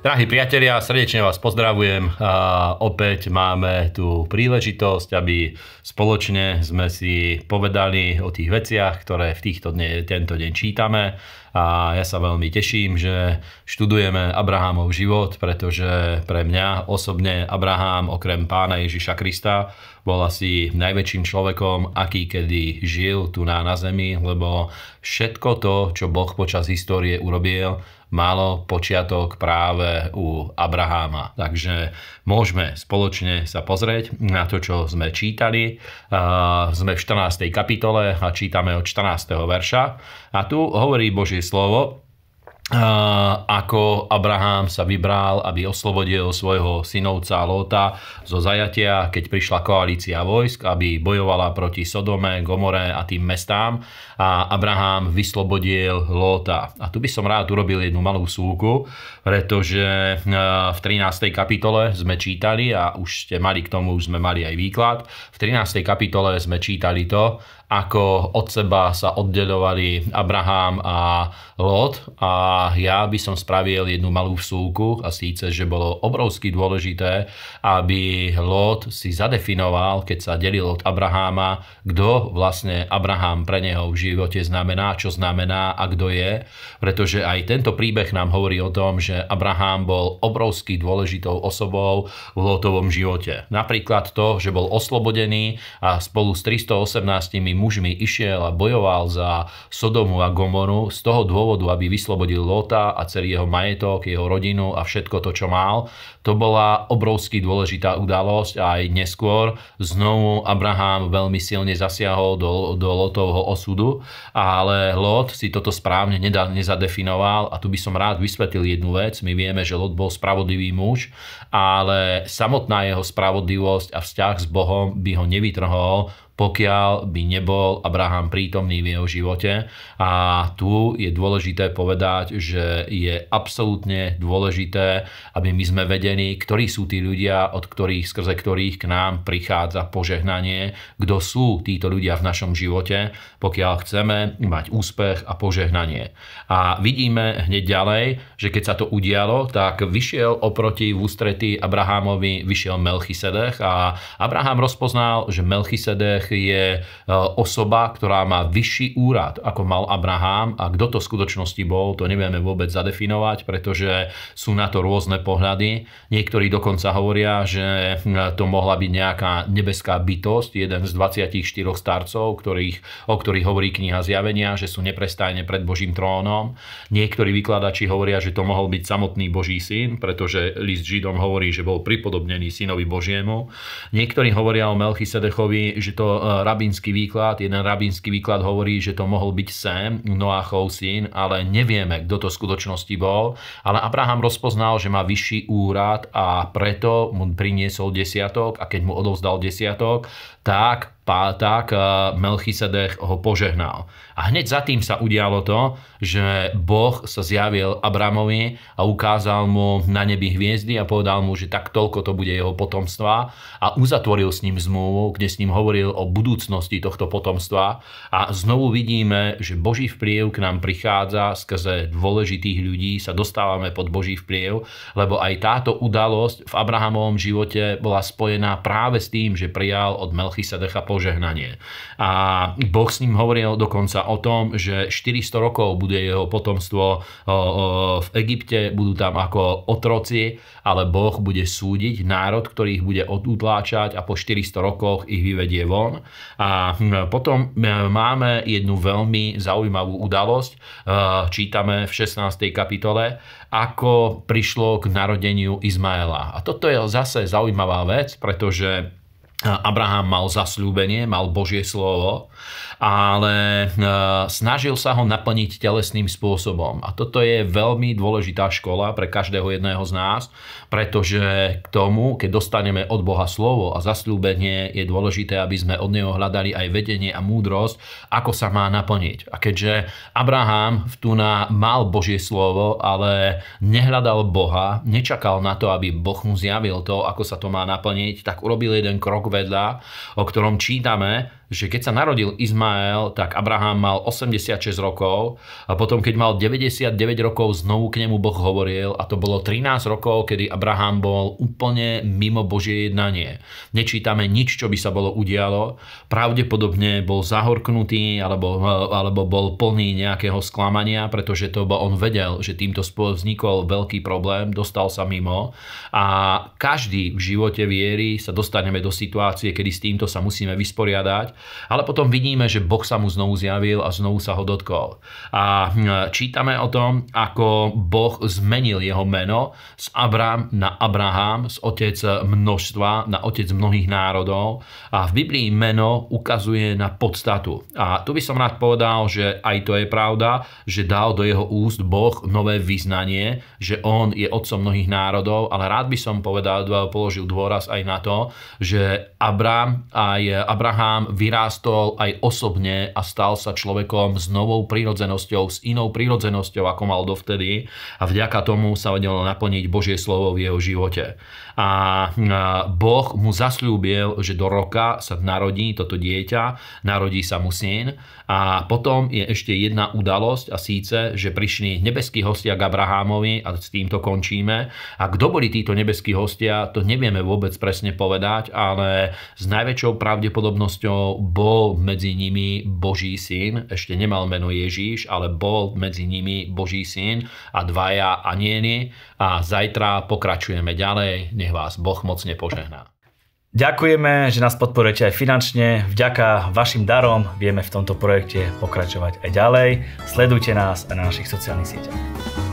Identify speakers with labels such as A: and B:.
A: Drahí priatelia, srdečne vás pozdravujem a opäť máme tu príležitosť, aby spoločne sme si povedali o tých veciach, ktoré v týchto dne, tento deň čítame. A ja sa veľmi teším, že študujeme Abrahamov život, pretože pre mňa osobne Abraham okrem pána Ježiša Krista bol asi najväčším človekom, aký kedy žil tu na, na zemi, lebo všetko to, čo Boh počas histórie urobil, malo počiatok práve u Abraháma. Takže môžeme spoločne sa pozrieť na to, čo sme čítali. Sme v 14. kapitole a čítame od 14. verša. A tu hovorí Božie slovo, ako Abraham sa vybral, aby oslobodil svojho synovca Lóta zo zajatia, keď prišla koalícia vojsk, aby bojovala proti Sodome, Gomore a tým mestám a Abraham vyslobodil Lóta. A tu by som rád urobil jednu malú súku, pretože v 13. kapitole sme čítali a už ste mali k tomu, už sme mali aj výklad. V 13. kapitole sme čítali to, ako od seba sa oddelovali Abraham a Lot a ja by som spravil jednu malú vsúku a síce, že bolo obrovsky dôležité, aby Lot si zadefinoval, keď sa delil od Abraháma, kto vlastne Abraham pre neho v živote znamená, čo znamená a kto je, pretože aj tento príbeh nám hovorí o tom, že Abraham bol obrovsky dôležitou osobou v Lotovom živote. Napríklad to, že bol oslobodený a spolu s 318 mužmi išiel a bojoval za Sodomu a Gomoru z toho dôvodu, aby vyslobodil Lota a celý jeho majetok, jeho rodinu a všetko to, čo mal. To bola obrovsky dôležitá udalosť a aj neskôr znovu Abraham veľmi silne zasiahol do, do Lotovho osudu, ale Lot si toto správne nezadefinoval a tu by som rád vysvetlil jednu vec. My vieme, že Lot bol spravodlivý muž, ale samotná jeho spravodlivosť a vzťah s Bohom by ho nevytrhol pokiaľ by nebol Abraham prítomný v jeho živote. A tu je dôležité povedať, že je absolútne dôležité, aby my sme vedení, ktorí sú tí ľudia, od ktorých, skrze ktorých k nám prichádza požehnanie, kto sú títo ľudia v našom živote, pokiaľ chceme mať úspech a požehnanie. A vidíme hneď ďalej, že keď sa to udialo, tak vyšiel oproti v ústretí Abrahamovi, vyšiel Melchisedech a Abraham rozpoznal, že Melchisedech je e, osoba, ktorá má vyšší úrad, ako mal Abraham a kto to v skutočnosti bol, to nevieme vôbec zadefinovať, pretože sú na to rôzne pohľady. Niektorí dokonca hovoria, že to mohla byť nejaká nebeská bytosť, jeden z 24 starcov, ktorých, o ktorých hovorí kniha Zjavenia, že sú neprestajne pred Božím trónom. Niektorí vykladači hovoria, že to mohol byť samotný Boží syn, pretože list Židom hovorí, že bol pripodobnený synovi Božiemu. Niektorí hovoria o Melchisedechovi, že to E, rabínsky výklad. Jeden rabínsky výklad hovorí, že to mohol byť Sem, Noachov syn, ale nevieme, kto to v skutočnosti bol. Ale Abraham rozpoznal, že má vyšší úrad a preto mu priniesol desiatok a keď mu odovzdal desiatok, tak tak Melchisedech ho požehnal. A hneď za tým sa udialo to, že Boh sa zjavil Abramovi a ukázal mu na nebi hviezdy a povedal mu, že tak toľko to bude jeho potomstva a uzatvoril s ním zmluvu, kde s ním hovoril o budúcnosti tohto potomstva a znovu vidíme, že Boží vplyv k nám prichádza skrze dôležitých ľudí, sa dostávame pod Boží vplyv, lebo aj táto udalosť v Abrahamovom živote bola spojená práve s tým, že prijal od Melchisedecha požehnanie. A Boh s ním hovoril dokonca o tom, že 400 rokov bude jeho potomstvo v Egypte, budú tam ako otroci, ale Boh bude súdiť národ, ktorý ich bude odutláčať a po 400 rokoch ich vyvedie von. A hm, potom máme jednu veľmi zaujímavú udalosť, čítame v 16. kapitole, ako prišlo k narodeniu Izmaela. A toto je zase zaujímavá vec, pretože Abraham mal zasľúbenie, mal Božie slovo, ale e, snažil sa ho naplniť telesným spôsobom. A toto je veľmi dôležitá škola pre každého jedného z nás, pretože k tomu, keď dostaneme od Boha slovo a zasľúbenie, je dôležité, aby sme od neho hľadali aj vedenie a múdrosť, ako sa má naplniť. A keďže Abraham v Tuna mal Božie slovo, ale nehľadal Boha, nečakal na to, aby Boh mu zjavil to, ako sa to má naplniť, tak urobil jeden krok vedľa, o ktorom čítame, že keď sa narodil Izmael, tak Abraham mal 86 rokov a potom keď mal 99 rokov znovu k nemu Boh hovoril a to bolo 13 rokov, kedy Abraham bol úplne mimo Božie jednanie. Nečítame nič, čo by sa bolo udialo. Pravdepodobne bol zahorknutý alebo, alebo bol plný nejakého sklamania, pretože to on vedel, že týmto vznikol veľký problém, dostal sa mimo a každý v živote viery sa dostaneme do situácie, kedy s týmto sa musíme vysporiadať ale potom vidíme, že Boh sa mu znovu zjavil a znovu sa ho dotkol. A hm, čítame o tom, ako Boh zmenil jeho meno z Abram na Abraham, z otec množstva na otec mnohých národov. A v Biblii meno ukazuje na podstatu. A tu by som rád povedal, že aj to je pravda, že dal do jeho úst Boh nové vyznanie, že on je otcom mnohých národov, ale rád by som povedal, položil dôraz aj na to, že Abram aj Abraham vyrástol aj osobne a stal sa človekom s novou prírodzenosťou, s inou prírodzenosťou, ako mal dovtedy a vďaka tomu sa vedelo naplniť Božie slovo v jeho živote. A Boh mu zasľúbil, že do roka sa narodí toto dieťa, narodí sa mu syn a potom je ešte jedna udalosť a síce, že prišli nebeskí hostia k Abrahámovi a s týmto končíme. A kto boli títo nebeskí hostia, to nevieme vôbec presne povedať, ale s najväčšou pravdepodobnosťou bol medzi nimi Boží syn, ešte nemal meno Ježíš, ale bol medzi nimi Boží syn a dvaja anieni a zajtra pokračujeme ďalej, nech vás Boh mocne požehná.
B: Ďakujeme, že nás podporujete aj finančne. Vďaka vašim darom vieme v tomto projekte pokračovať aj ďalej. Sledujte nás aj na našich sociálnych sieťach.